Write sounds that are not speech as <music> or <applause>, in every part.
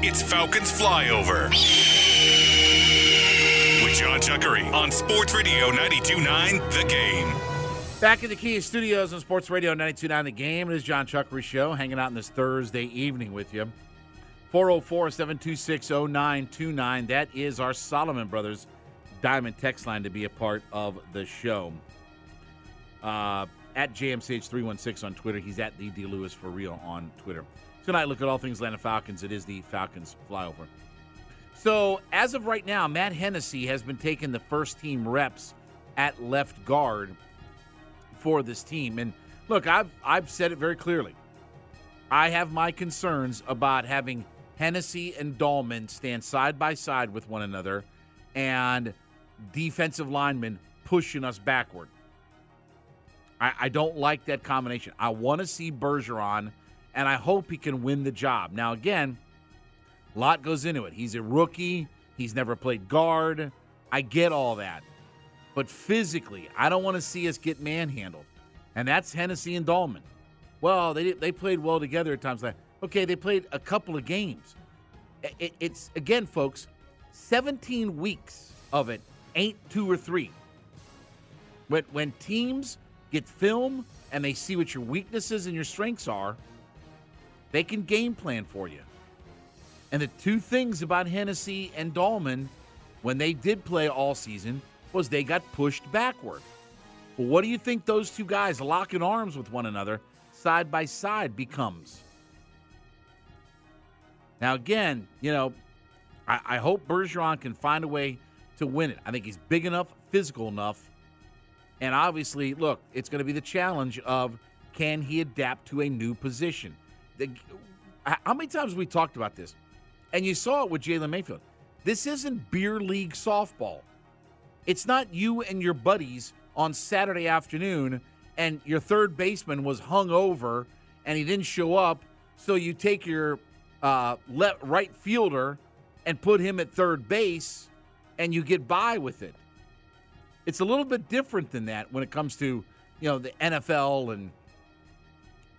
It's Falcons Flyover. With Jon Chuckery on Sports Radio 92.9 The Game. Back in the Kia Studios on Sports Radio 92.9 The Game. It is Jon Chuckery Show, hanging out on this Thursday evening with you. 404-726-0929. That is our Solomon Brothers Diamond text line to be a part of the show. Uh, at JMCH316 on Twitter. He's at the D Lewis for real on Twitter. Tonight, look at all things Atlanta Falcons. It is the Falcons flyover. So, as of right now, Matt Hennessy has been taking the first team reps at left guard for this team. And look, I've I've said it very clearly. I have my concerns about having Hennessy and Dalman stand side by side with one another and defensive linemen pushing us backward. I, I don't like that combination. I want to see Bergeron, and I hope he can win the job. Now, again, a lot goes into it. He's a rookie, he's never played guard. I get all that. But physically, I don't want to see us get manhandled. And that's Hennessy and Dalman. Well, they, they played well together at times. Okay, they played a couple of games. It, it's, again, folks, 17 weeks of it ain't two or three. When, when teams get film and they see what your weaknesses and your strengths are, they can game plan for you. And the two things about Hennessy and Dalman when they did play all season was they got pushed backward. Well, what do you think those two guys locking arms with one another side by side becomes? Now, again, you know, I, I hope Bergeron can find a way to win it. I think he's big enough, physical enough, and obviously, look, it's going to be the challenge of can he adapt to a new position? The, how many times we talked about this? And you saw it with Jalen Mayfield. This isn't beer league softball. It's not you and your buddies on Saturday afternoon and your third baseman was hung over and he didn't show up. So you take your uh, left, right fielder and put him at third base and you get by with it. It's a little bit different than that when it comes to, you know, the NFL and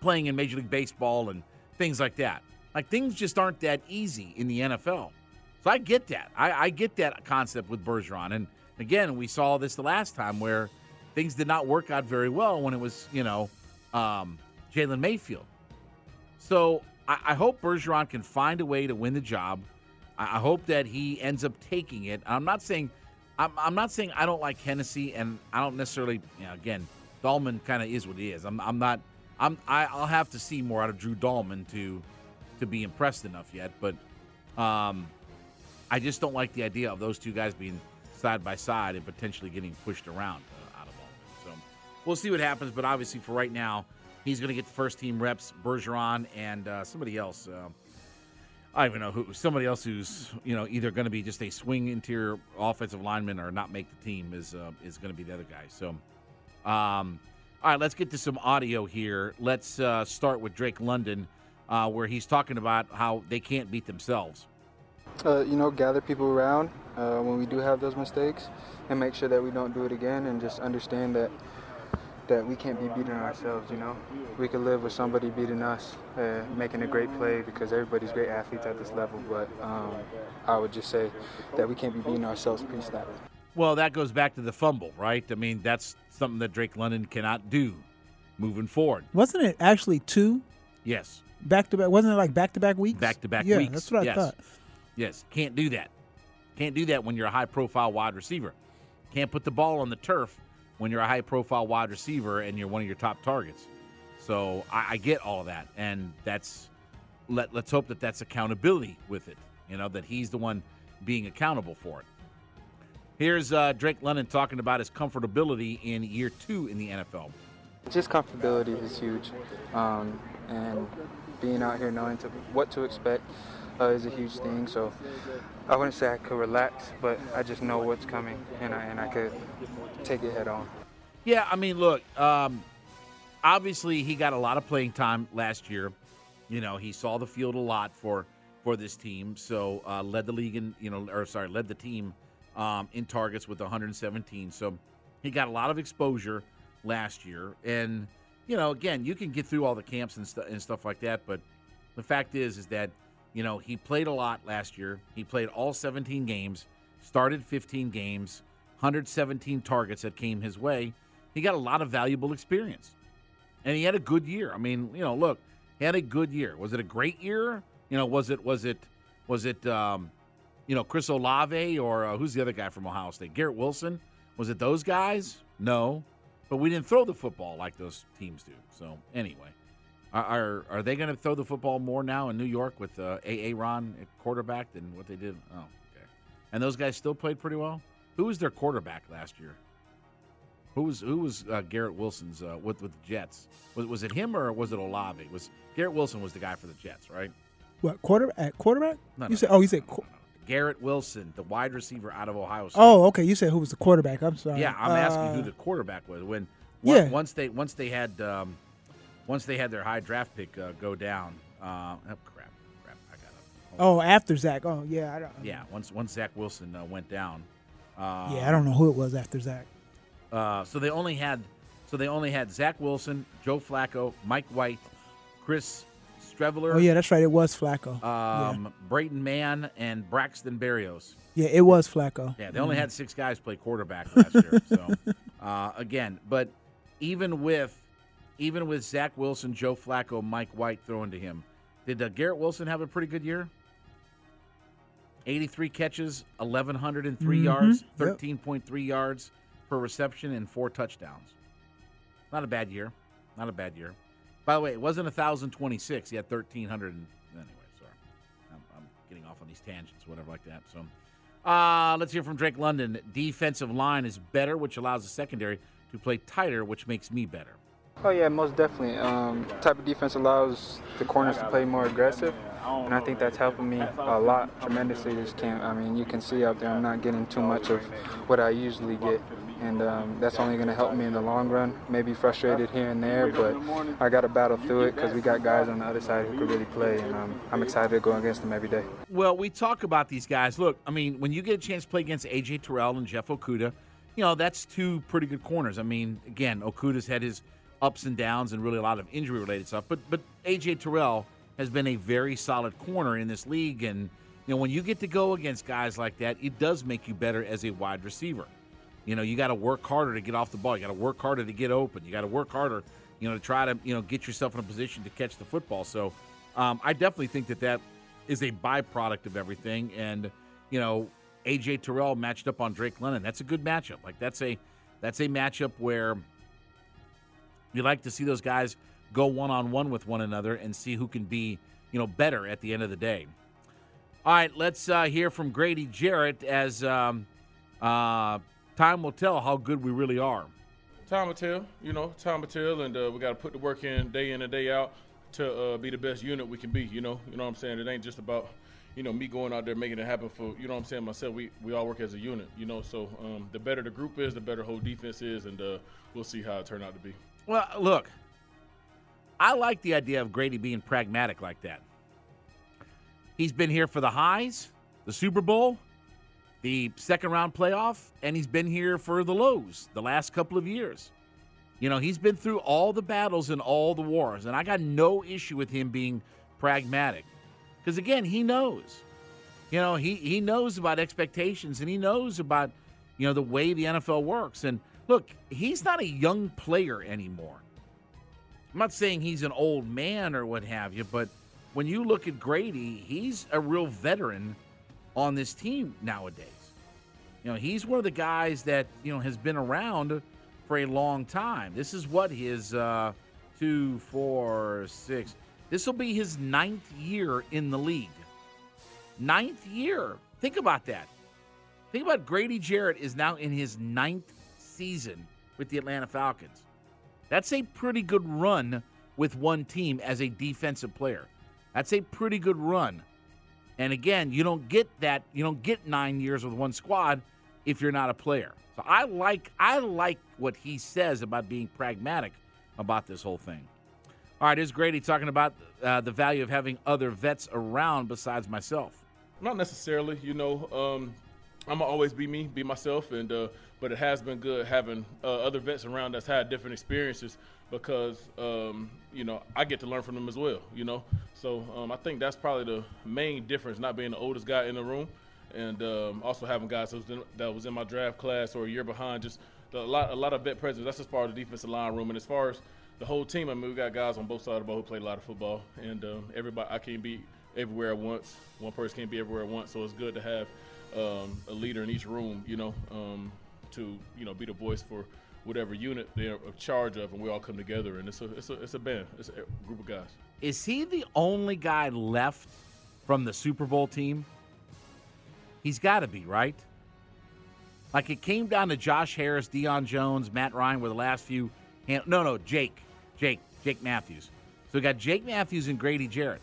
playing in Major League Baseball and things like that. Like things just aren't that easy in the NFL. So I get that. I, I get that concept with Bergeron. And again, we saw this the last time where things did not work out very well when it was, you know, um, Jalen Mayfield. So I, I, hope Bergeron can find a way to win the job. I, I hope that he ends up taking it. I'm not saying I'm, I'm not saying I don't like Hennessy, and I don't necessarily, you know, again, Dalman kind of is what he is. I'm, I'm not, I'm, I, I'll have to see more out of Drew Dalman to, to be impressed enough yet. But, um, I just don't like the idea of those two guys being side by side and potentially getting pushed around uh, out of all. Of So we'll see what happens. But obviously, for right now, he's going to get the first team reps. Bergeron and uh, somebody else. Uh, I don't even know who somebody else who's you know either going to be just a swing interior offensive lineman or not make the team is uh, is going to be the other guy. So, um, all right, let's get to some audio here. Let's uh, start with Drake London, uh, where he's talking about how they can't beat themselves. Uh, you know, gather people around uh, when we do have those mistakes, and make sure that we don't do it again, and just understand that that we can't be beating ourselves. You know, we could live with somebody beating us, uh, making a great play because everybody's great athletes at this level. But um, I would just say that we can't be beating ourselves pre-snap. Well, that goes back to the fumble, right? I mean, that's something that Drake London cannot do moving forward. Wasn't it actually two Yes, back to back? Wasn't it like back to back weeks? back to back yeah, weeks. that's what I yes. thought. Yes, can't do that. Can't do that when you're a high profile wide receiver. Can't put the ball on the turf when you're a high profile wide receiver and you're one of your top targets. So I, I get all of that, and that's let let's hope that that's accountability with it. You know that he's the one being accountable for it. Here's uh, Drake London talking about his comfortability in year two in the NFL. Just comfortability is huge, um, and being out here knowing to, what to expect uh, is a huge thing. So I wouldn't say I could relax, but I just know what's coming, and I, and I could take it head on. Yeah, I mean, look, um, obviously he got a lot of playing time last year. You know, he saw the field a lot for for this team. So uh, led the league in, you know, or sorry, led the team um, in targets with 117. So he got a lot of exposure last year. And you know, again, you can get through all the camps and, and stuff like that, but the fact is, is that you know he played a lot last year. He played all 17 games, started 15 games, 117 targets that came his way. He got a lot of valuable experience, and he had a good year. I mean, you know, look, he had a good year. Was it a great year? You know, was it was it was it um, you know Chris Olave or uh, who's the other guy from Ohio State? Garrett Wilson. Was it those guys? No, but we didn't throw the football like those teams do. So anyway, are are, are they going to throw the football more now in New York with uh, Aaron at quarterback than what they did? Oh, okay. And those guys still played pretty well. Who was their quarterback last year? Who was who was uh, Garrett Wilson's uh, with with the Jets? Was was it him or was it Olave? Was Garrett Wilson was the guy for the Jets, right? What quarter at quarterback? No, you no, said no, oh you said no, no, no. Garrett Wilson, the wide receiver out of Ohio State. oh okay you said who was the quarterback? I'm sorry. Yeah, I'm asking who Uh, the quarterback was when. yeah. Once they once they had um, once they had their high draft pick uh, go down. Uh, oh crap! Crap! I got. Oh, after Zach. Oh yeah, I don't. Yeah. Once once Zach Wilson uh, went down. Uh, Yeah, I don't know who it was after Zach. Uh, so they only had so they only had Zach Wilson, Joe Flacco, Mike White, Chris Streveler. Oh yeah, that's right. It was Flacco. Um, Braden Mann and Braxton Berrios. yeah. yeah, it was Flacco. Yeah, they only had six guys play quarterback last year. So <laughs> uh, again, but even with even with Zach Wilson, Joe Flacco, Mike White throwing to him, did uh, Garrett Wilson have a pretty good year? 83 catches, 1,103 Mhm, yards, yep. 13.3 yards per reception, and four touchdowns. Not a bad year. Not a bad year. By the way, it wasn't 1,026. He had 1,300. And, anyway, sorry. I'm, I'm getting off on these tangents, whatever like that. So, uh, let's hear from Drake London. Defensive line is better, which allows the secondary to play tighter, which makes me better. Oh yeah, most definitely. Um, type of defense allows the corners to play more aggressive, and I think that's helping me a lot tremendously this camp. I mean, you can see out there I'm not getting too much of what I usually get, and um, that's only going to help me in the long run. Maybe frustrated here and there, but I got to battle through it because we got guys on the other side who can really play, and um, I'm excited to go against them every day. Well, we talk about these guys. Look, I mean, when you get a chance to play against AJ Terrell and Jeff Okudah, you know that's two pretty good corners. I mean, again, Okudah's had his ups and downs and really a lot of injury related stuff, but but AJ Terrell has been a very solid corner in this league, and you know when you get to go against guys like that, it does make you better as a wide receiver. You know, you got to work harder to get off the ball. You got to work harder to get open. You got to work harder, you know, to try to you know get yourself in a position to catch the football. So, um, I definitely think that that is a byproduct of everything. And you know, AJ Terrell matched up on Drake London. That's a good matchup. Like that's a that's a matchup where you like to see those guys go one on one with one another and see who can be you know better at the end of the day. All right, let's uh, hear from Grady Jarrett as um, uh, time will tell how good we really are. Time will tell, you know, time will tell, and uh, we got to put the work in day in and day out to uh, be the best unit we can be. You know, you know what I'm saying. It ain't just about, you know, me going out there making it happen for, you know what I'm saying. Myself, we we all work as a unit. You know, so um, the better the group is, the better whole defense is, and uh, we'll see how it turn out to be. Well, look, I like the idea of Grady being pragmatic like that. He's been here for the highs, the Super Bowl, the second round playoff, and he's been here for the lows the last couple of years. You know, he's been through all the battles and all the wars, and I got no issue with him being pragmatic. Because again, he knows. You know, he, he knows about expectations and he knows about, you know, the way the NFL works. And look, he's not a young player anymore. I'm not saying he's an old man or what have you, but when you look at Grady, he's a real veteran on this team nowadays. You know, he's one of the guys that, you know, has been around for a long time. This is what his uh, two, four, six. This will be his ninth year in the league. Ninth year. Think about that. Think about Grady Jarrett is now in his ninth season with the Atlanta Falcons. That's a pretty good run with one team as a defensive player. That's a pretty good run. And again, you don't get that, you don't get 9 years with one squad if you're not a player. So I like I like what he says about being pragmatic about this whole thing. All right, is Grady talking about uh, the value of having other vets around besides myself? Not necessarily, you know. Um, I'm gonna always be me, be myself, and uh, but it has been good having uh, other vets around that's had different experiences because um, you know I get to learn from them as well. You know, so um, I think that's probably the main difference, not being the oldest guy in the room, and um, also having guys that was, in, my draft class or a year behind. Just a lot, a lot of vet presence. That's as far as the defensive line room, and as far as the whole team, I mean, we got guys on both sides of the ball who played a lot of football, and um, everybody I can't be everywhere at once. One person can't be everywhere at once, so it's good to have um, a leader in each room, you know, um, to you know be the voice for whatever unit they're in charge of, and we all come together, and it's a it's a it's a band, it's a group of guys. Is he the only guy left from the Super Bowl team? He's got to be right. Like it came down to Josh Harris, Deion Jones, Matt Ryan were the last few. no, no, Jake, Jake, Jake Matthews. So we got Jake Matthews and Grady Jarrett.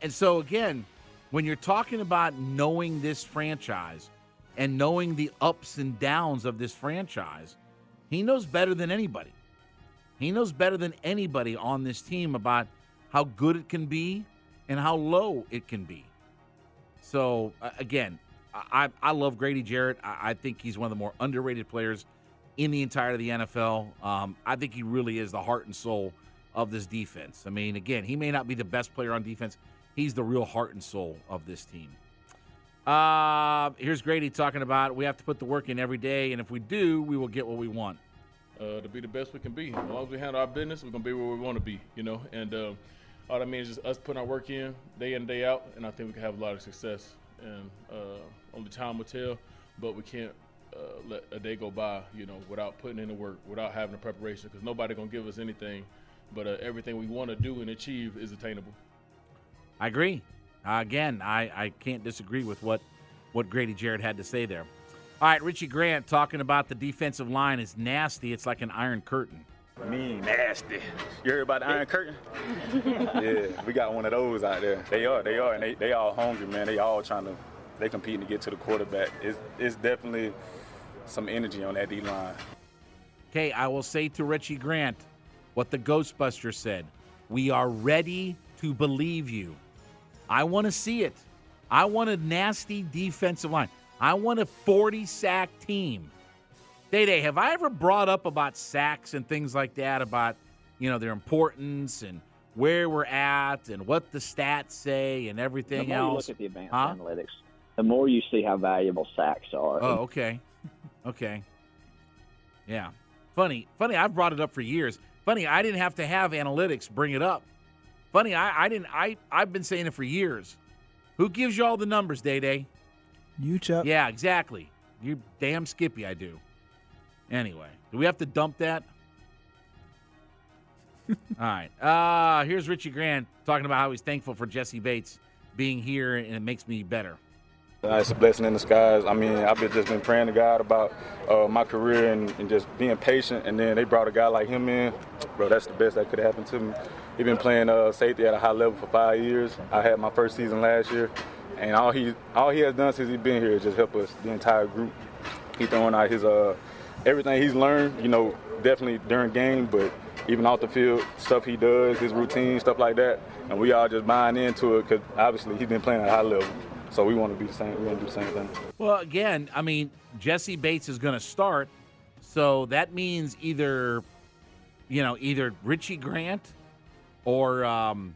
And so again, when you're talking about knowing this franchise and knowing the ups and downs of this franchise, he knows better than anybody. He knows better than anybody on this team about how good it can be and how low it can be. So again, I, I love Grady Jarrett. I, I, think he's one of the more underrated players in the entire of the NFL. Um, I think he really is the heart and soul of this defense. I mean, again, he may not be the best player on defense he's the real heart and soul of this team. Uh, here's Grady talking about we have to put the work in every day, and if we do, we will get what we want. Uh, to be the best we can be. As long as we handle our business, we're gonna be where we want to be. You know, and uh, all that means is us putting our work in day in day out, and I think we can have a lot of success. And uh, only time will tell, but we can't uh, let a day go by, you know, without putting in the work, without having the preparation, because nobody gonna give us anything, but uh, everything we want to do and achieve is attainable. I agree. Uh, again, I, I can't disagree with what, what Grady Jarrett had to say there. All right, Richie Grant talking about the defensive line is nasty. It's like an iron curtain. Mean, nasty. You heard about the Iron Curtain? <laughs> yeah, we got one of those out there. They are, they are, and they, they all hungry, man. They all trying to, they competing to get to the quarterback. It's, it's definitely some energy on that D line. Okay, I will say to Richie Grant what the Ghostbuster said. We are ready to believe you. I want to see it. I want a nasty defensive line. I want a 40 sack team. Day Day, have I ever brought up about sacks and things like that, about you know their importance and where we're at and what the stats say and everything the more else? You look at the advanced huh? analytics, the more you see how valuable sacks are. Oh, okay, <laughs> okay, yeah. Funny, funny. I've brought it up for years. Funny, I didn't have to have analytics bring it up. Funny, I, I didn't. I I've been saying it for years. Who gives you all the numbers, Day Day? You, Chuck. Yeah, exactly. You damn Skippy, I do. Anyway, do we have to dump that? <laughs> all right. Uh, here's Richie Grant talking about how he's thankful for Jessie Bates being here, and it makes me better. Uh, it's a blessing in disguise. I mean, I've been, just been praying to God about uh, my career and, and, just being patient. And then they brought a guy like him in. Bro, that's the best that could happen to me. He been playing uh, safety at a high level for five years. I had my first season last year, and all he all he has done since he's been here is just help us, the entire group. He throwing out his uh everything he's learned. You know, definitely during game, but even off the field stuff he does, his routine, stuff like that. And we all just buying into it because obviously he's been playing at a high level. So we want to be the same. We want to do the same thing. Well, again, I mean, Jessie Bates is going to start, so that means either you know, either Richie Grant or um,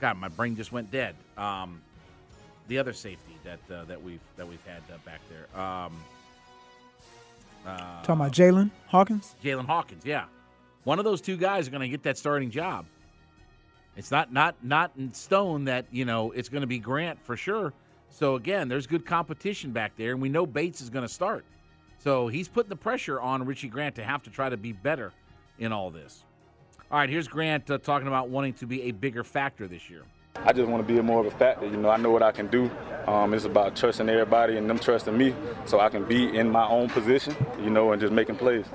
God, my brain just went dead. Um, the other safety that uh, that we've that we've had uh, back there. Um, uh, Talking about Jaylinn Hawkins. Jaylinn Hawkins, yeah. One of those two guys are going to get that starting job. It's not not not in stone that you know it's going to be Grant for sure. So again, there's good competition back there, and we know Bates is going to start. So he's putting the pressure on Richie Grant to have to try to be better in all this. All right, here's Grant uh, talking about wanting to be a bigger factor this year. I just want to be more of a factor. You know, I know what I can do. Um, it's about trusting everybody and them trusting me, so I can be in my own position. You know, and just making plays.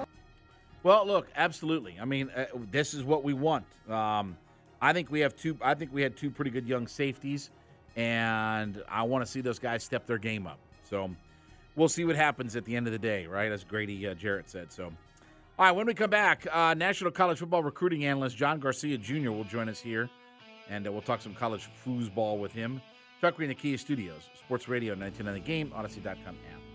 Well, look, absolutely. I mean, uh, this is what we want. Um, I think we have two. I think we had two pretty good young safeties, and I want to see those guys step their game up. So we'll see what happens at the end of the day, right? As Grady uh, Jarrett said. So, all right, when we come back, uh, National College Football recruiting analyst John Garcia Jr. will join us here, and uh, we'll talk some college foosball with him. Chuck Green, the Kia Studios, Sports Radio 19 on the Game, Audacy.com app.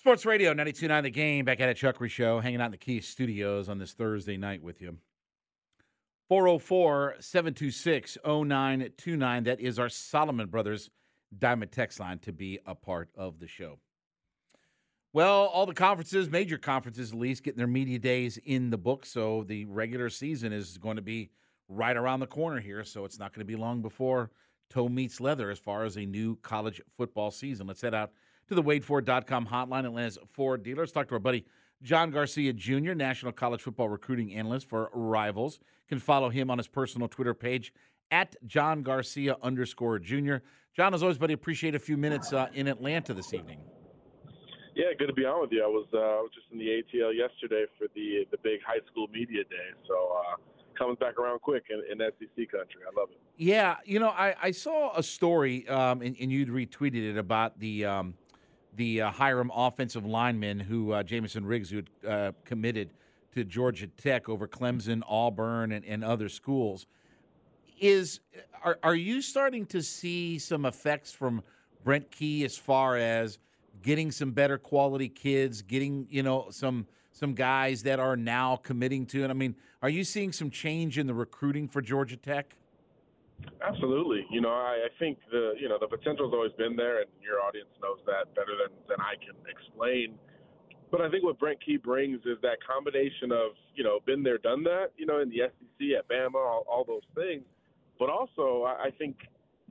Sports Radio 92.9 The Game, back at a Chuckery Show, hanging out in the Kia Studios on this Thursday night with you. 404 726 0929. That is our Solomon Brothers Diamond Text line to be a part of the show. Well, all the conferences, major conferences at least, getting their media days in the book. So the regular season is going to be right around the corner here. So it's not going to be long before toe meets leather as far as a new college football season. Let's head out to the WadeFord.com hotline, Atlanta's Ford dealer. Let's talk to our buddy John Garcia Jr., National College Football Recruiting Analyst for Rivals. You can follow him on his personal Twitter page at John Garcia underscore Jr. John, as always, buddy, appreciate a few minutes uh, in Atlanta this evening. Yeah, good to be on with you. I was uh, I was just in the ATL yesterday for the the big high school media day, so uh, comes back around quick in, in SEC country. I love it. Yeah, you know, I, I saw a story, um, and, and you'd retweeted it about the um, the uh, Hiram offensive lineman who uh, Jamison Riggs, who uh, committed to Georgia Tech over Clemson, Auburn, and, and other schools. Is are, are you starting to see some effects from Brent Key as far as getting some better quality kids, getting you know some some guys that are now committing to it? I mean, are you seeing some change in the recruiting for Georgia Tech? Absolutely. You know, I, I think the you know the potential's always been there, and your audience knows that better than than I can explain. But I think what Brent Key brings is that combination of you know been there, done that. You know, in the SEC at Bama, all, all those things. But also, I, I think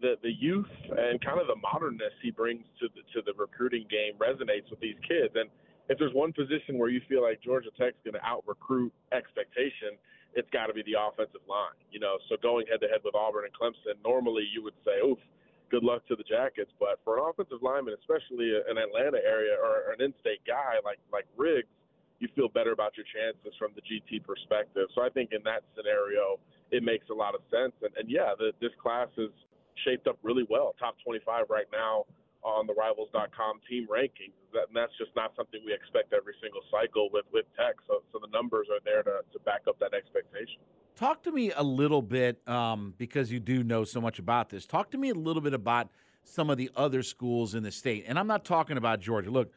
the the youth and kind of the modernness he brings to the to the recruiting game resonates with these kids. And if there's one position where you feel like Georgia Tech's going to out recruit expectation, it's got to be the offensive line. You know, so going head to head with Auburn and Clemson, normally you would say, "Oof, good luck to the Jackets." But for an offensive lineman, especially an Atlanta area or an in-state guy like like Riggs, you feel better about your chances from the GT perspective. So I think in that scenario, it makes a lot of sense. And, and yeah, the, this class is shaped up really well. Top 25 right now on the Rivals.com team rankings. That, and that's just not something we expect every single cycle with with Tech. So, so the numbers are there to, to back up that expectation. Talk to me a little bit um, because you do know so much about this. Talk to me a little bit about some of the other schools in the state, and I'm not talking about Georgia. Look,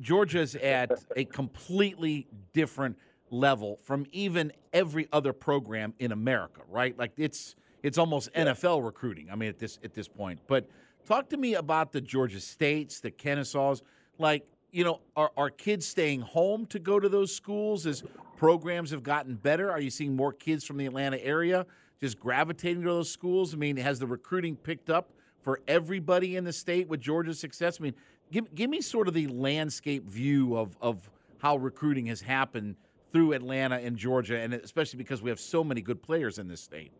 Georgia's at <laughs> a completely different level from even every other program in America, right? Like it's it's almost yeah. NFL recruiting. I mean, at this at this point. But talk to me about the Georgia States, the Kennesaws. Like, you know, are are kids staying home to go to those schools as programs have gotten better? Are you seeing more kids from the Atlanta area just gravitating to those schools? I mean, has the recruiting picked up for everybody in the state with Georgia's success? I mean, give give me sort of the landscape view of of how recruiting has happened through Atlanta and Georgia, and especially because we have so many good players in this state.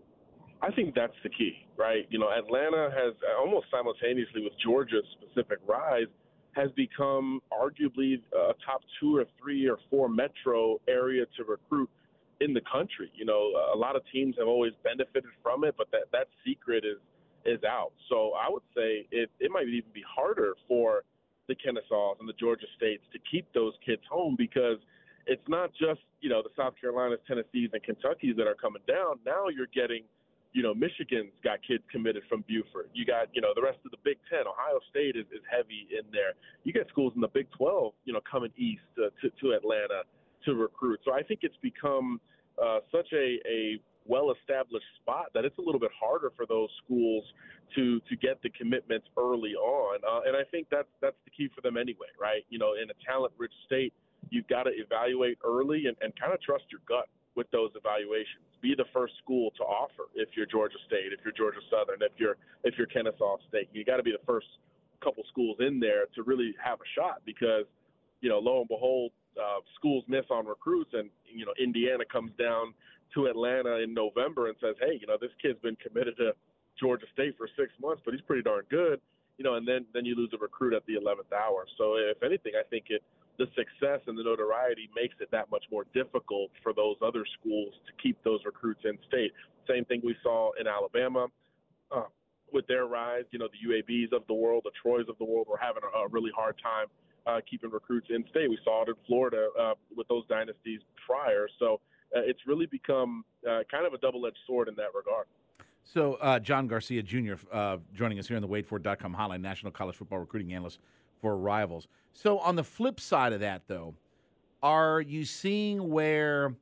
I think that's the key, right? You know, Atlanta has almost simultaneously with Georgia's specific rise has become arguably a top two or three or four metro area to recruit in the country. You know, a lot of teams have always benefited from it, but that that secret is is out. So I would say it it might even be harder for the Kennesaws and the Georgia states to keep those kids home because it's not just you know the South Carolinas, Tennessees, and Kentuckys that are coming down. Now you're getting you know, Michigan's got kids committed from Buford. You got, you know, the rest of the Big Ten. Ohio State is, is heavy in there. You get schools in the Big 12, you know, coming east uh, to, to Atlanta to recruit. So I think it's become uh, such a, a well-established spot that it's a little bit harder for those schools to to get the commitments early on. Uh, and I think that's that's the key for them anyway, right? You know, in a talent-rich state, you've got to evaluate early and, and kind of trust your gut with those evaluations be the first school to offer if you're Georgia State, if you're Georgia Southern, if you're if you're Kennesaw State. You got to be the first couple schools in there to really have a shot because you know lo and behold uh, schools miss on recruits and you know Indiana comes down to Atlanta in November and says hey you know this kid's been committed to Georgia State for six months but he's pretty darn good you know and then then you lose a recruit at the 11th hour so if anything I think it the success and the notoriety makes it that much more difficult for those other schools to keep those recruits in state. Same thing we saw in Alabama uh, with their rise. You know, the UABs of the world, the Troys of the world were having a, a really hard time uh, keeping recruits in state. We saw it in Florida uh, with those dynasties prior. So uh, it's really become uh, kind of a double edged sword in that regard. So, uh, John Garcia Jr. Uh, joining us here on the WadeFord.com hotline, national college football recruiting analyst for rivals. So, on the flip side of that, though, are you seeing where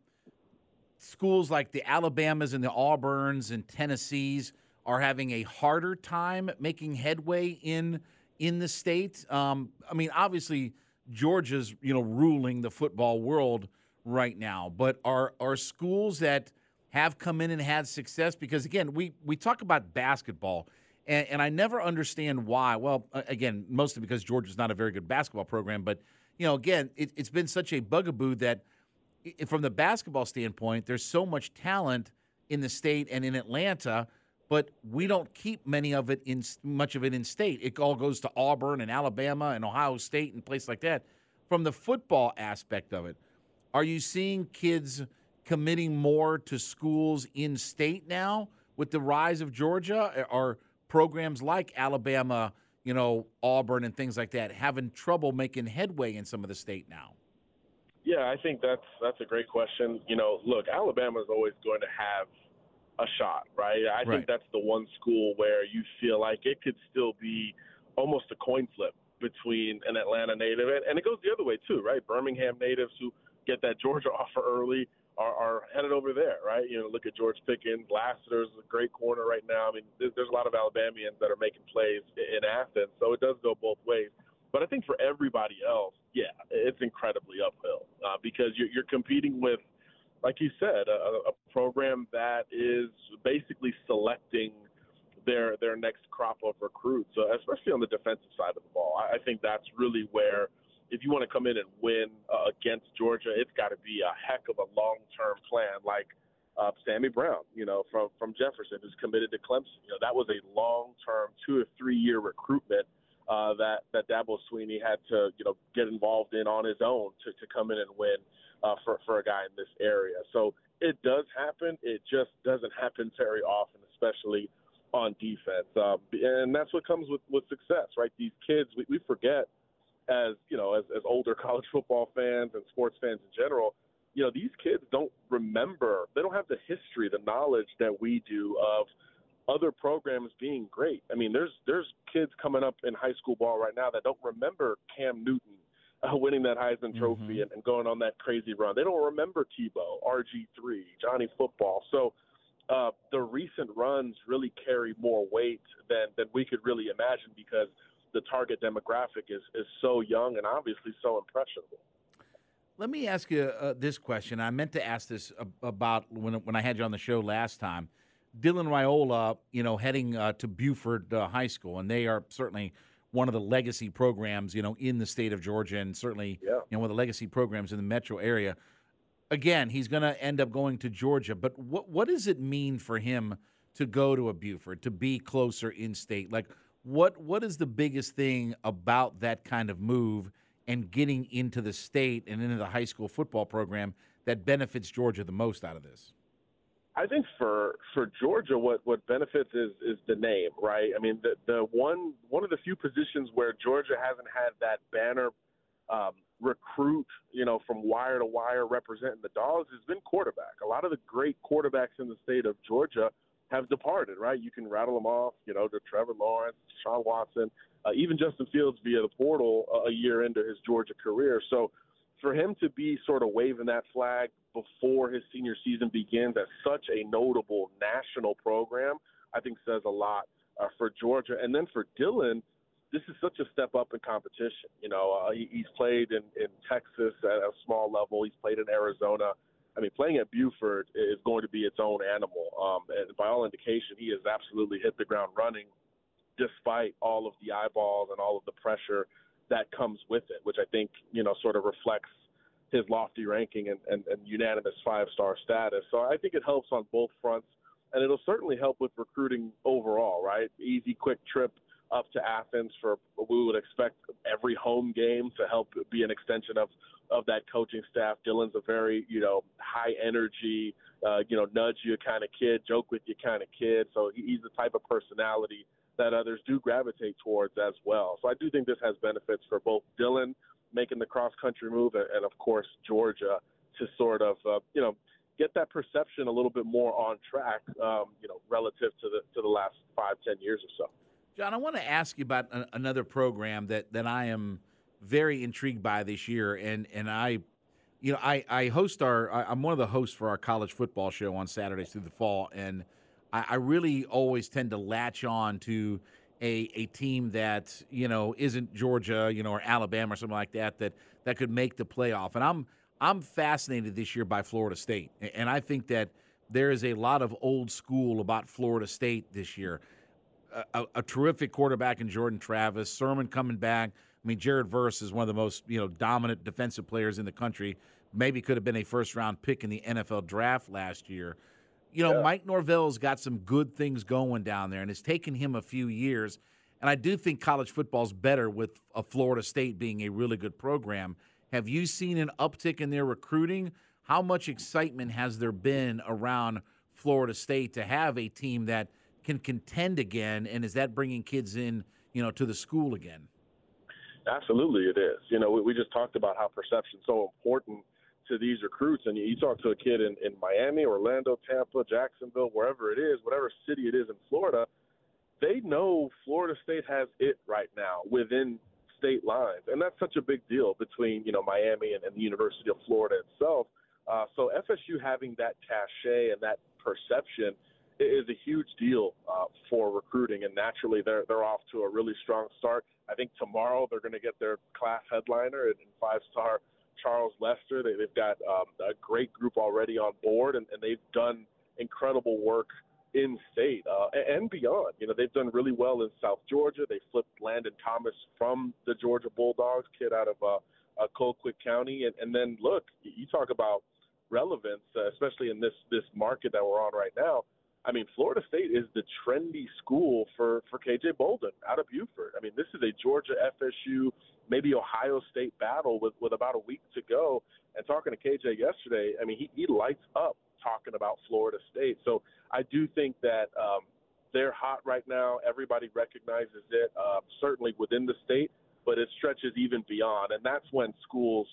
schools like the Alabamas and the Auburns and Tennessees are having a harder time making headway in in the state? Um, I mean, obviously Georgia's you know ruling the football world right now, but are are schools that have come in and had success because again we we talk about basketball and, and I never understand why. Well, again, mostly because Georgia's not a very good basketball program, but you know, again, it, it's been such a bugaboo that from the basketball standpoint, there's so much talent in the state and in Atlanta, but we don't keep many of it in much of it in state. It all goes to Auburn and Alabama and Ohio State and places like that. From the football aspect of it, are you seeing kids committing more to schools in state now with the rise of Georgia? Or programs like Alabama, you know, Auburn and things like that, having trouble making headway in some of the state now? Yeah, I think that's that's a great question. You know, look, Alabama is always going to have a shot, right? I Right. think that's the one school where you feel like it could still be almost a coin flip between an Atlanta native, and, and it goes the other way too, right? Birmingham natives who get that Georgia <laughs> offer early are, are headed over there, right? You know, look at George Pickens, Lassiter's a great corner right now. I mean, there's, there's a lot of Alabamians that are making plays in Athens, so it does go both ways. But I think for everybody else, yeah, it's incredibly uphill uh, because you're, you're competing with, like you said, a, a program that is basically selecting their their next crop of recruits, uh, especially on the defensive side of the ball. I, I think that's really where, if you want to come in and win uh, against Georgia, it's got to be a heck of a long term plan, like uh, Sammy Brown, you know, from from Jefferson, who's committed to Clemson. You know, that was a long term, two or three year recruitment uh, that that Dabo Swinney had to, you know, get involved in on his own to to come in and win uh, for for a guy in this area. So it does happen. It just doesn't happen very often, especially on defense. Um, and that's what comes with with success, right? These kids, we, we forget as you know, as, as older <laughs> college football fans and sports fans in general, you know, these kids don't remember, they don't have the history, the knowledge that we do of other programs being great. I mean, there's there's kids coming up in high school ball right now that don't remember Cam Newton uh, winning that Heisman Trophy and, and going on that crazy run. They don't remember Tebow, RG3, Johnny Football. So uh, the recent runs really carry more weight than than we could really imagine because the target demographic is is so young and obviously so impressionable. Let me ask you uh, this question. I meant to ask this about when when I had you on the show last time. Dylan Raiola, you know, heading uh, to Buford uh, High School, and they are certainly one of the legacy programs, you know, in the state of Georgia, and certainly, you know, one of the legacy programs in the metro area. Again, he's going to end up going to Georgia, but what what does it mean for him to go to a Buford, to be closer in state? Like, what what is the biggest thing about that kind of move and getting into the state and into the high school football program that benefits Georgia the most out of this? I think for for Georgia, what what benefits is is the name, right? I mean, the the one one of the few positions where Georgia hasn't had that banner um, recruit, you know, from wire to wire representing the dogs has been quarterback. A lot of the great quarterbacks in the state of Georgia have departed, right? You can rattle them off, you know, to Trevor Lawrence, Sean Watson, uh, even Justin Fields via the portal uh, a year into his Georgia career. So for him to be sort of waving that flag before his senior season begins at such a notable national program, I think says a lot uh, for Georgia. And then for Dylan, this is such a step up in competition. You know, uh, he, he's played in, in Texas at a small level. He's played in Arizona. I mean, playing at Buford is going to be its own animal. Um, and by all indication, he has absolutely hit the ground running, despite all of the eyeballs and all of the pressure that comes with it, which I think you know sort of reflects his lofty ranking and, and, and unanimous five-star status. So I think it helps on both fronts, and it'll certainly help with recruiting overall. Right, easy, quick trip up to Athens for we would expect every home game to help be an extension of of that coaching staff. Dylan's a very you know high energy, uh, you know nudge you kind of kid, joke with you kind of kid. So he's the type of personality that others do gravitate towards as well. So I do think this has benefits for both Dylan making the cross country move and, of course Georgia to sort of uh, you know get that perception a little bit more on track, um, you know, relative to the to the last five ten years or so. John, I want to ask you about another program that, that I am very intrigued by this year, and and I, you know, I I host our I, I'm one of the hosts for our college football show on Saturdays through the fall, and I, I really always tend to latch on to a a team that you know isn't Georgia, you know, or Alabama or something like that that that could make the playoff, and I'm I'm fascinated this year by Florida State, and I think that there is a lot of old school about Florida State this year a, a terrific quarterback in Jordan Travis, Sermon coming back. I mean, Jared Verse is one of the most you know dominant defensive players in the country. Maybe could have been a first round pick in the NFL draft last year. You know, Mike Norvell's got some good things going down there, and it's taken him a few years. And I do think college football's better with a Florida State being a really good program. Have you seen an uptick in their recruiting? How much excitement has there been around Florida State to have a team that can contend again? And is that bringing kids in, you know, to the school again. Absolutely, it is. You know, we, we just talked about how perception is so important to these recruits. And you, you talk to a kid in, in Miami, Orlando, Tampa, Jacksonville, wherever it is, whatever city it is in Florida, they know Florida State has it right now within state lines, and that's such a big deal between you know Miami and, and the University of Florida itself. Uh, so FSU having that cachet and that perception is a huge deal uh, for recruiting, and naturally they're they're off to a really strong start. I think tomorrow they're going to get their class headliner and five star Charles Lester. They, they've got um, a great group already on board, and, and they've done incredible work in state uh, and beyond. You know, they've done really well in South Georgia. They flipped Landon Thomas from the Georgia Bulldogs, kid out of uh, uh, Colquitt County, and, and then look, you talk about relevance, uh, especially in this this market that we're on right now. I mean, Florida State is the trendy school for for KJ Bolden out of Buford. I mean, this is a Georgia FSU, maybe Ohio State battle with with about a week to go. And talking to KJ yesterday, I mean, he, he lights up talking about Florida State. So I do think that um, they're hot right now. Everybody recognizes it, uh, certainly within the state, but it stretches even beyond. And that's when schools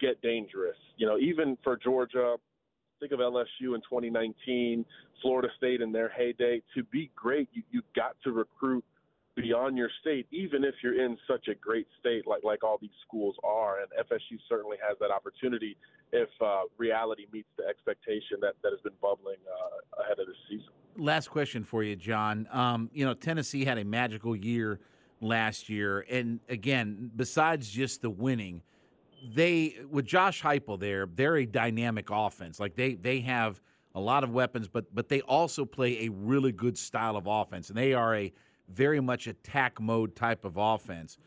get dangerous. You know, even for Georgia, think of LSU in 2019, Florida State in their heyday. To be great, you, you've got to recruit beyond your state, even if you're in such a great state like like all these schools are. And FSU certainly has that opportunity if uh, reality meets the expectation that, that has been bubbling uh, ahead of the season. Last question for you, John. Um, you know, Tennessee had a magical year last year, and again, besides just the winning, they with Josh Heupel there, they're a dynamic offense. Like they they have a lot of weapons, but but they also play a really good style of offense, and they are a very much attack mode type of offense.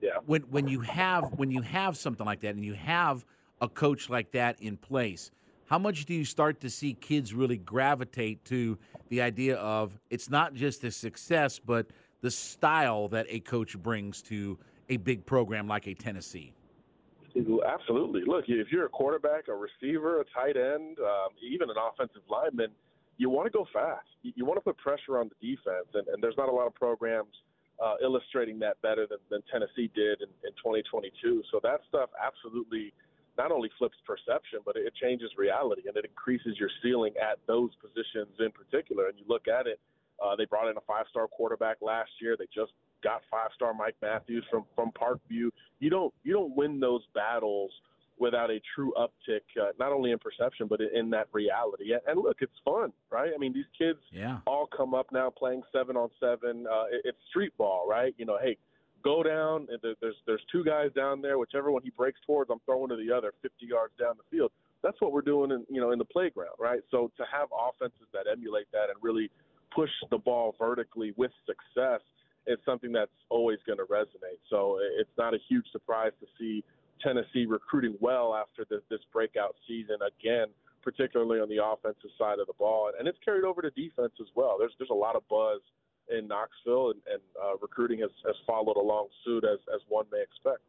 Yeah. When when you have when you have something like that, and you have a coach like that in place, how much do you start to see kids really gravitate to the idea of it's not just the success, but the style that a coach brings to a big program like a Tennessee? Absolutely. Look, if you're a quarterback, a receiver, a tight end, um, even an offensive lineman, you want to go fast. You, want to put pressure on the defense, and, and there's not a lot of programs uh, illustrating that better than, than Tennessee did in, in 2022. So that stuff absolutely not only flips perception, but it changes reality and it increases your ceiling at those positions in particular. And you look at it, uh, they brought in a five-star quarterback last year. They just got five-star Mike Matthews from from Parkview. You don't you don't win those battles without a true uptick, uh, not only in perception but in that reality. And look, it's fun, right? I mean, these kids yeah. all come up now playing seven on seven. Uh, it's street ball, right? You know, hey, go down. There's there's two guys down there. Whichever one he breaks towards, I'm throwing to the other, 50 yards down the field. That's what we're doing, in you know, in the playground, right? So to have offenses that emulate that and really push the ball vertically with success is something that's always going to resonate. So it's not a huge surprise to see Tennessee recruiting well after this, this breakout season again, particularly on the offensive side of the ball, and it's carried over to defense as well. There's there's a lot of buzz in Knoxville, and, and uh, recruiting has, has followed along suit as as one may expect.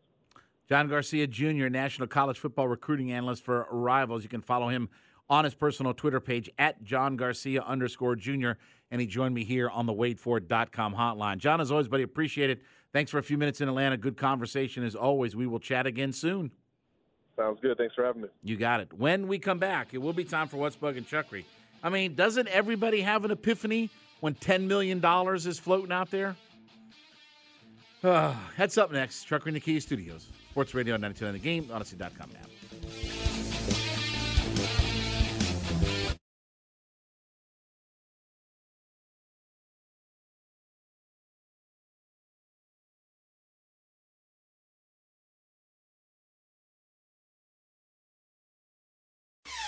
John Garcia Jr., National College Football Recruiting Analyst for Rivals. You can follow him on his personal Twitter page at John Garcia underscore Jr. And he joined me here on the WadeFord.com hotline. John, as always, buddy, appreciate it. Thanks for a few minutes in Atlanta. Good conversation as always. We will chat again soon. Sounds good. Thanks for having me. You got it. When we come back, it will be time for What's Bugging Chuckery. I mean, doesn't everybody have an epiphany when $10 million is floating out there? <sighs> Uh, that's up next. Chuckery in the Kia Studios. Sports Radio 92 on the game, Audacy.com app.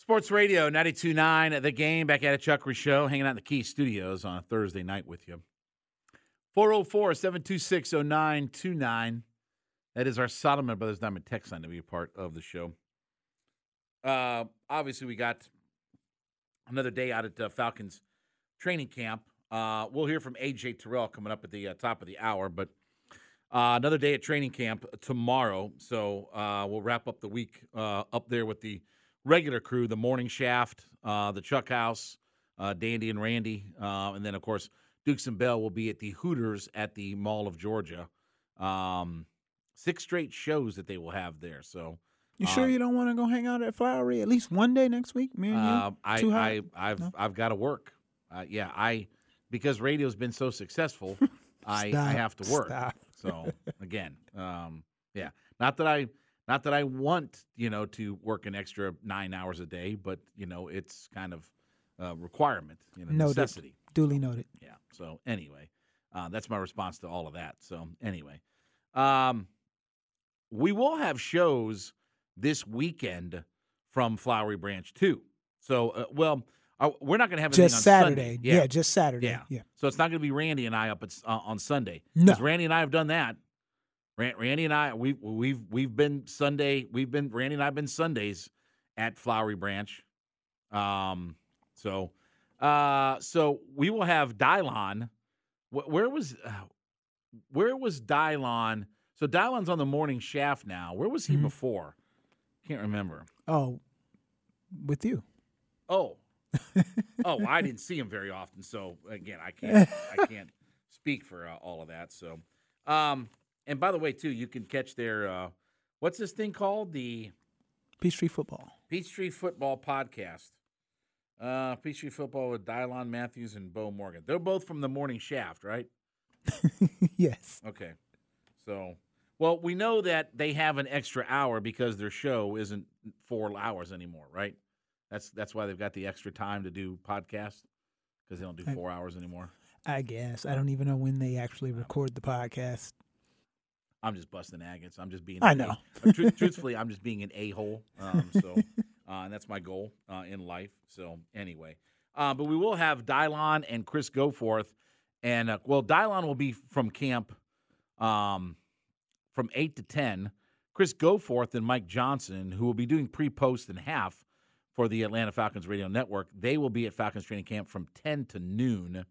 Sports Radio 92.9, The Game, back at a Chuckery Show, hanging out in the Kia Studios on a Thursday night with you. 404 726 0929. That is our Solomon Brothers Diamond text line to be a part of the show. Uh, obviously, we got another day out at uh, Falcons training camp. Uh, we'll hear from AJ Terrell coming up at the uh, top of the hour, but uh, another day at training camp tomorrow. So uh, we'll wrap up the week uh, up there with the regular crew, the Morning Shaft, uh, the Chuck House, uh, Dandy and Randy, uh, and then of course Dukes and Bell will be at the Hooters at the Mall of Georgia. Um, six straight shows that they will have there. So You sure you don't want to go hang out at Flowery at least one day next week? Me and you? uh, I, Too hot? I, I've, No? I've got to work. Uh, yeah, I because radio's been so successful, <laughs> I, I have to work. Stop. So again, um, yeah, not that I, not that I want you know to work an extra nine hours a day, but you know it's kind of a requirement, you know, Noted. necessity. Duly noted. Yeah. So anyway, uh, that's my response to all of that. So anyway, um, we will have shows this weekend from Flowery Branch too. So uh, well, uh, we're not going to have anything Just on Saturday. Sunday. Yeah. just Saturday. Yeah. Yeah. So it's not going to be Randy and I up at, uh, on Sunday. No. Randy and I have done that. Ran- Randy and I we've we've we've been Sunday. We've been Randy and I have been Sundays at Flowery Branch. Um. So, uh, so we will have Dylon. Where was uh, where was Dylon? So Dylon's on the morning shaft now. Where was he Mm-hmm. before? Can't remember. Oh, with you. Oh, <laughs> oh, I didn't see him very often. So again, I can't I can't <laughs> speak for uh, all of that. So, um, and by the way, too, you can catch their uh, what's this thing called the Peachtree football. Peachtree Football Podcast. Uh, Peachtree Football with Dylon Matthews and Bo Morgan. They're both from the Morning Shaft, right? <laughs> yes. Okay. So, well, we know that they have an extra hour because their show isn't four hours anymore, right? That's that's why they've got the extra time to do podcasts because they don't do I- four hours anymore. I guess. I don't even know when they actually record the podcast. I'm just busting agates. I'm just being. I know. A, uh, <laughs> truthfully, I'm just being an a hole. Um, so, <laughs> uh, and that's my goal uh, in life. So, anyway, uh, but we will have Dylon and Chris Goforth, and uh, well, Dylon will be from camp, um, from eight to ten. Chris Goforth and Mike Johnson, who will be doing pre-post and half for the Atlanta Falcons radio network, they will be at Falcons training camp from ten to noon.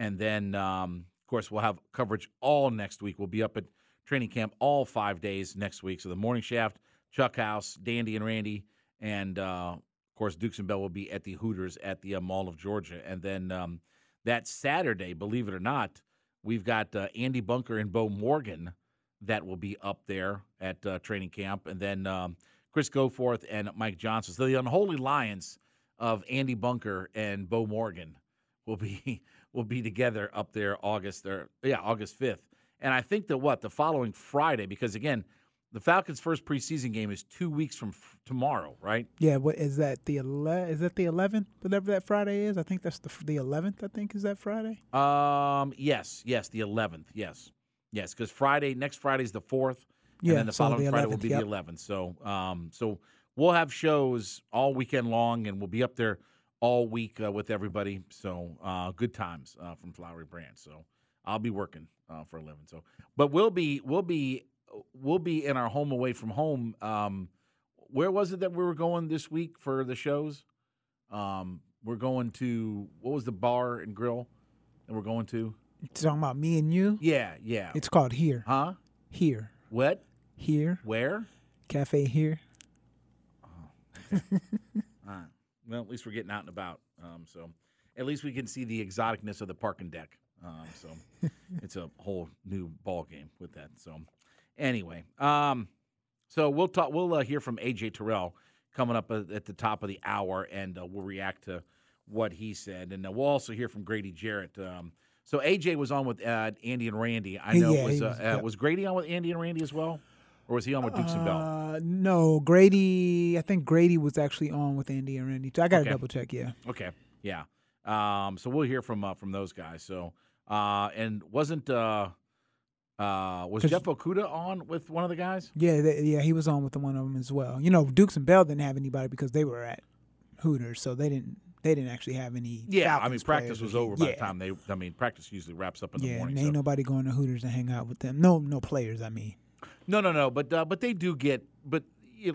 And then, um, of course, we'll have coverage all next week. We'll be up at training camp all five days next week. So the morning shaft, Chuck House, Dandy and Randy, and uh, of course Dukes and Bell will be at the Hooters at the uh, Mall of Georgia. And then um, that Saturday, believe it or not, we've got uh, Andy Bunker and Bo Morgan that will be up there at uh, training camp, and then um, Chris Goforth and Mike Johnson. So the unholy alliance of Andy Bunker and Bo Morgan will be <laughs> will be together up there August or yeah August fifth. And I think that what the following Friday because again the Falcons' first preseason game is two weeks from f- tomorrow, right? Yeah, what is that? The ele- Is that the eleventh? Whatever that Friday is, I think that's the the eleventh. I think is that Friday. Um, yes, yes, the eleventh, yes, yes, because Friday next Friday is the fourth, and Yeah, then the so following the Friday will be yep. the eleventh. So, um, so we'll have shows all weekend long, and we'll be up there all week uh, with everybody. So, uh, good times uh, from Flowery Branch. So, I'll be working uh, for a living. So, but we'll be we'll be we'll be in our home away from home. Um, where was it that we were going this week for the shows? Um, we're going to what was the bar and grill that we're going to? You talking about me and you? Yeah, yeah. It's called Here. Huh? Here. What? Here. Where? Cafe Here. <laughs> Right. Well, at least we're getting out and about. Um, so at least we can see the exoticness of the parking deck. Um, so <laughs> it's a whole new ball game with that. So anyway, um, so we'll talk. We'll uh, hear from AJ Terrell coming up at, at the top of the hour, and uh, we'll react to what he said, and uh, we'll also hear from Grady Jarrett. Um, so AJ was on with uh, Andy and Randy. I know Yeah, was, uh, was- uh, yeah. was Grady on with Andy and Randy as well, or was he on with Dukes and Bell? Uh, no, Grady. I think Grady was actually on with Andy and Randy too. I got to Okay. double check. Yeah. Okay. Yeah. Um, so we'll hear from uh, from those guys. So uh, and wasn't uh, uh, was Jeff Okudah on with one of the guys? Yeah, they, yeah, he was on with the one of them as well. You know, Dukes and Bell didn't have anybody because they were at Hooters, so they didn't they didn't actually have any. Yeah, I mean practice was over by yeah. the time they. I mean practice usually wraps up in the Yeah, morning. and so- ain't nobody going to Hooters to hang out with them. No, no players. I mean, No, no, no. But uh, but they do get. But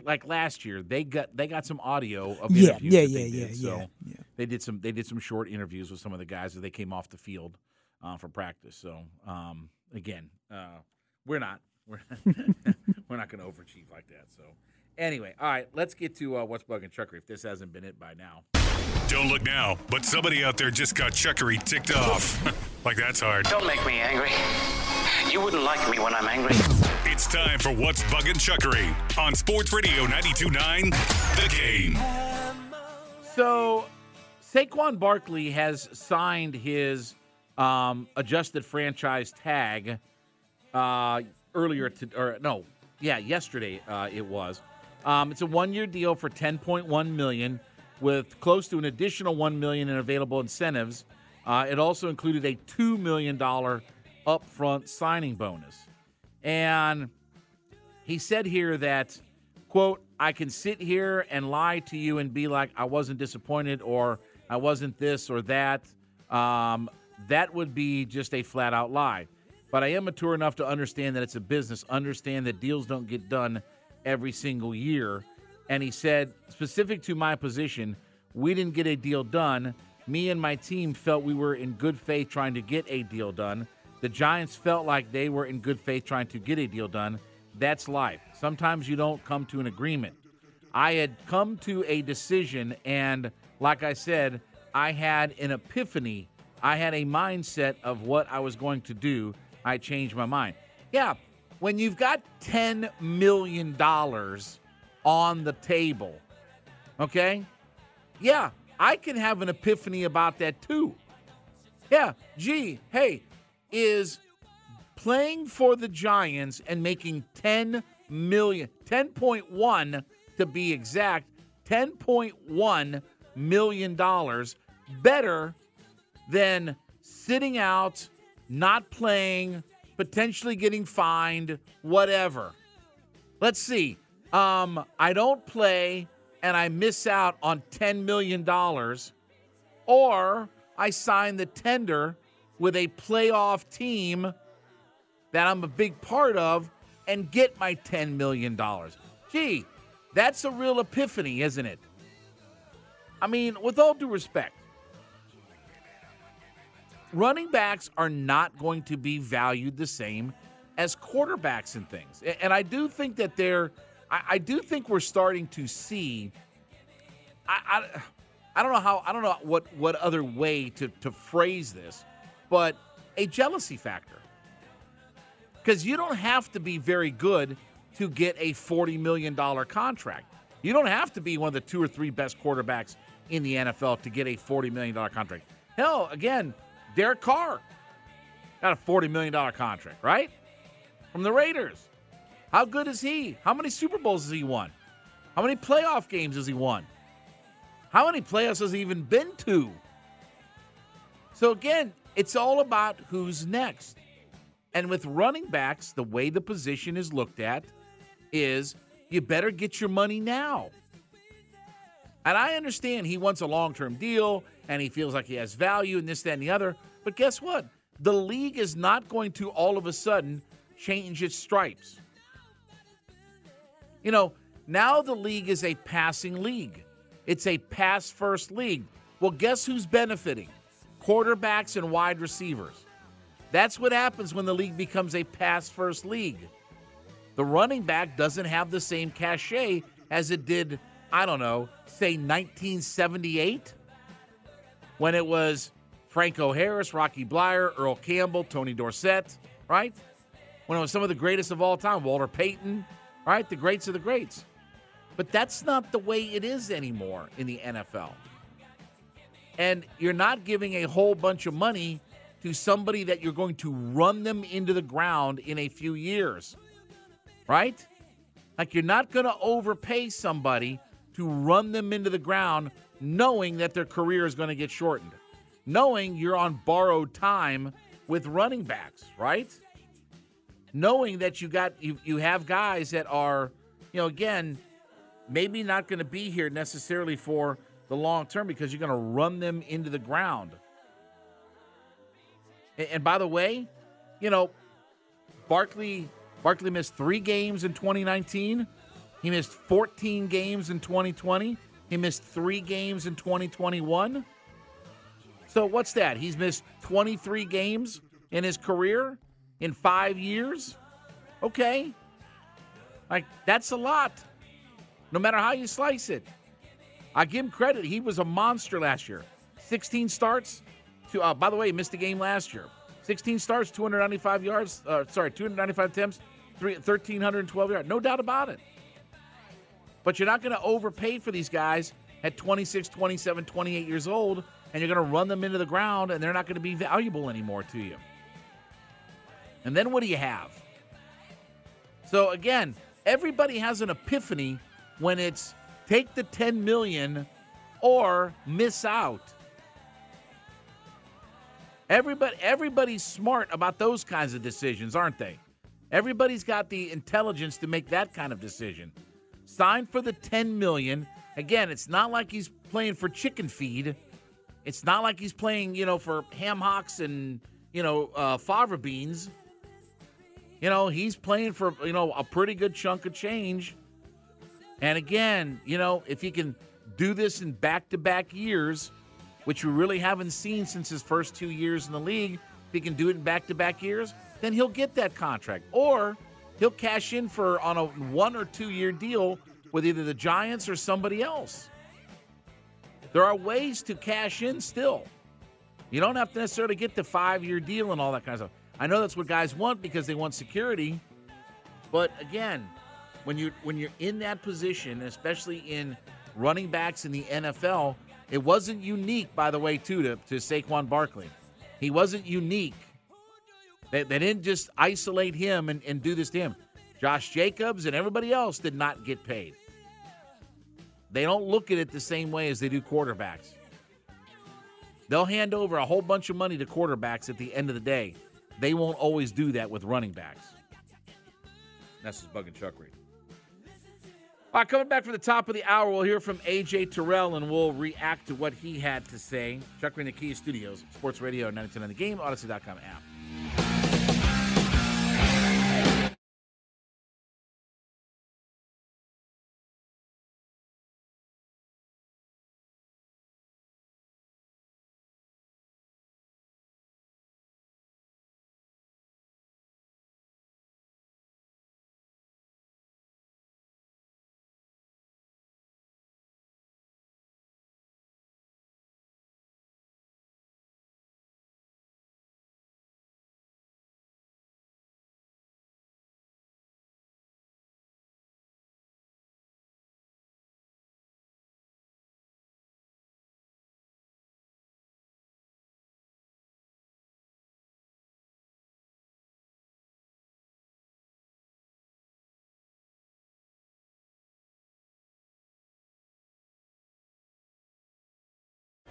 like last year, they got they got some audio of Yeah, interviews. yeah, that they yeah, did. yeah, So yeah, they did some they did some short interviews with some of the guys as they came off the field uh, for practice. So um, again, uh, we're not <laughs> we're we're not going to overachieve like that. So anyway, all right, let's get to uh, what's bugging Chuckery if this hasn't been it by now. Don't look now, but somebody out there just got chuckery ticked off. <laughs> like that's hard. Don't make me angry. You wouldn't like me when I'm angry. It's time for What's Bugging Chuckery on Sports Radio 92.9 The Game. So Saquon Barkley has signed his um, adjusted franchise tag uh, earlier to or no, yeah, yesterday uh, it was. Um, it's a one-year deal for 10.1 million, with close to an additional 1 million in available incentives. Uh, it also included a two million dollar upfront signing bonus, and he said here that quote i can sit here and lie to you and be like i wasn't disappointed or i wasn't this or that um, that would be just a flat out lie but i am mature enough to understand that it's a business understand that deals don't get done every single year and he said specific to my position we didn't get a deal done me and my team felt we were in good faith trying to get a deal done the giants felt like they were in good faith trying to get a deal done that's life. Sometimes you don't come to an agreement. I had come to a decision, and like I said, I had an epiphany. I had a mindset of what I was going to do. I changed my mind. Yeah, when you've got $10 million on the table, okay? Yeah, I can have an epiphany about that too. Yeah, gee, hey, is playing for the Giants and making 10 million, 10.1 to be exact, 10.1 million dollars better than sitting out, not playing, potentially getting fined, whatever. Let's see. Um, I don't play and I miss out on $10 million, or I sign the tender with a playoff team that I'm a big part of and get my $10 million. Gee, that's a real epiphany, isn't it? I mean, with all due respect, running backs are not going to be valued the same as quarterbacks and things. And I do think that they're, I, I do think we're starting to see, I, I, I don't know how, I don't know what, what other way to, to phrase this, but a jealousy factor because you don't have to be very good to get a $40 million contract. You don't have to be one of the two or three best quarterbacks in the NFL to get a $40 million contract. Hell, again, Derek Carr got a $40 million contract, right? From the Raiders. How good is he? How many Super Bowls has he won? How many playoff games has he won? How many playoffs has he even been to? So, again, it's all about who's next. And with running backs, the way the position is looked at is you better get your money now. And I understand he wants a long term deal and he feels like he has value and this, that, and the other. But guess what? The league is not going to all of a sudden change its stripes. You know, now the league is a passing league, it's a pass first league. Well, guess who's benefiting? Quarterbacks and wide receivers. That's what happens when the league becomes a pass first league. The running back doesn't have the same cachet as it did, I don't know, say 1978 when it was Franco Harris, Rocky Bleier, Earl Campbell, Tony Dorsett, right? When it was some of the greatest of all time, Walter Payton, right? The greats of the greats. But that's not the way it is anymore in the NFL. And you're not giving a whole bunch of money to somebody that you're going to run them into the ground in a few years. Right? Like you're not going to overpay somebody to run them into the ground knowing that their career is going to get shortened. Knowing you're on borrowed time with running backs, right? Knowing that you got you you have guys that are, you know, again, maybe not going to be here necessarily for the long term because you're going to run them into the ground. And, and by the way, you know, Barkley Barkley missed three games in 2019. He missed 14 games in 2020. He missed three games in 2021. So what's that? He's missed 23 games in his career in five years. Okay, like that's a lot. No matter how you slice it, I give him credit. He was a monster last year. 16 starts. To, uh, by the way, he missed a game last year. 16 starts, 295 yards. Uh, sorry, 295 attempts, three, 1,312 yards. No doubt about it. But you're not going to overpay for these guys at 26, 27, 28 years old, and you're going to run them into the ground, and they're not going to be valuable anymore to you. And then what do you have? So again, everybody has an epiphany when it's take the 10 million or miss out. Everybody everybody's smart about those kinds of decisions, aren't they? Everybody's got the intelligence to make that kind of decision. Sign for the 10 million. Again, it's not like he's playing for chicken feed. It's not like he's playing, you know, for ham hocks and, you know, uh, fava beans. You know, he's playing for, you know, a pretty good chunk of change. And again, you know, if he can do this in back to back years, which we really haven't seen since his first two years in the league, if he can do it in back to back years, then he'll get that contract. Or he'll cash in for on a one or two year deal with either the Giants or somebody else. There are ways to cash in still. You don't have to necessarily get the five year deal and all that kind of stuff. I know that's what guys want because they want security. But again, when you when you're in that position, especially in running backs in the NFL, it wasn't unique, by the way, too, to, to Saquon Barkley. He wasn't unique. They, they didn't just isolate him and, and do this to him. Josh Jacobs and everybody else did not get paid. They don't look at it the same way as they do quarterbacks. They'll hand over a whole bunch of money to quarterbacks at the end of the day. They won't always do that with running backs. That's just Bug and Chuckery. All right, coming back for the top of the hour, we'll hear from AJ Terrell and we'll react to what he had to say. Chuckery in the Studios, Sports Radio 910 on the game, Audacy.com app.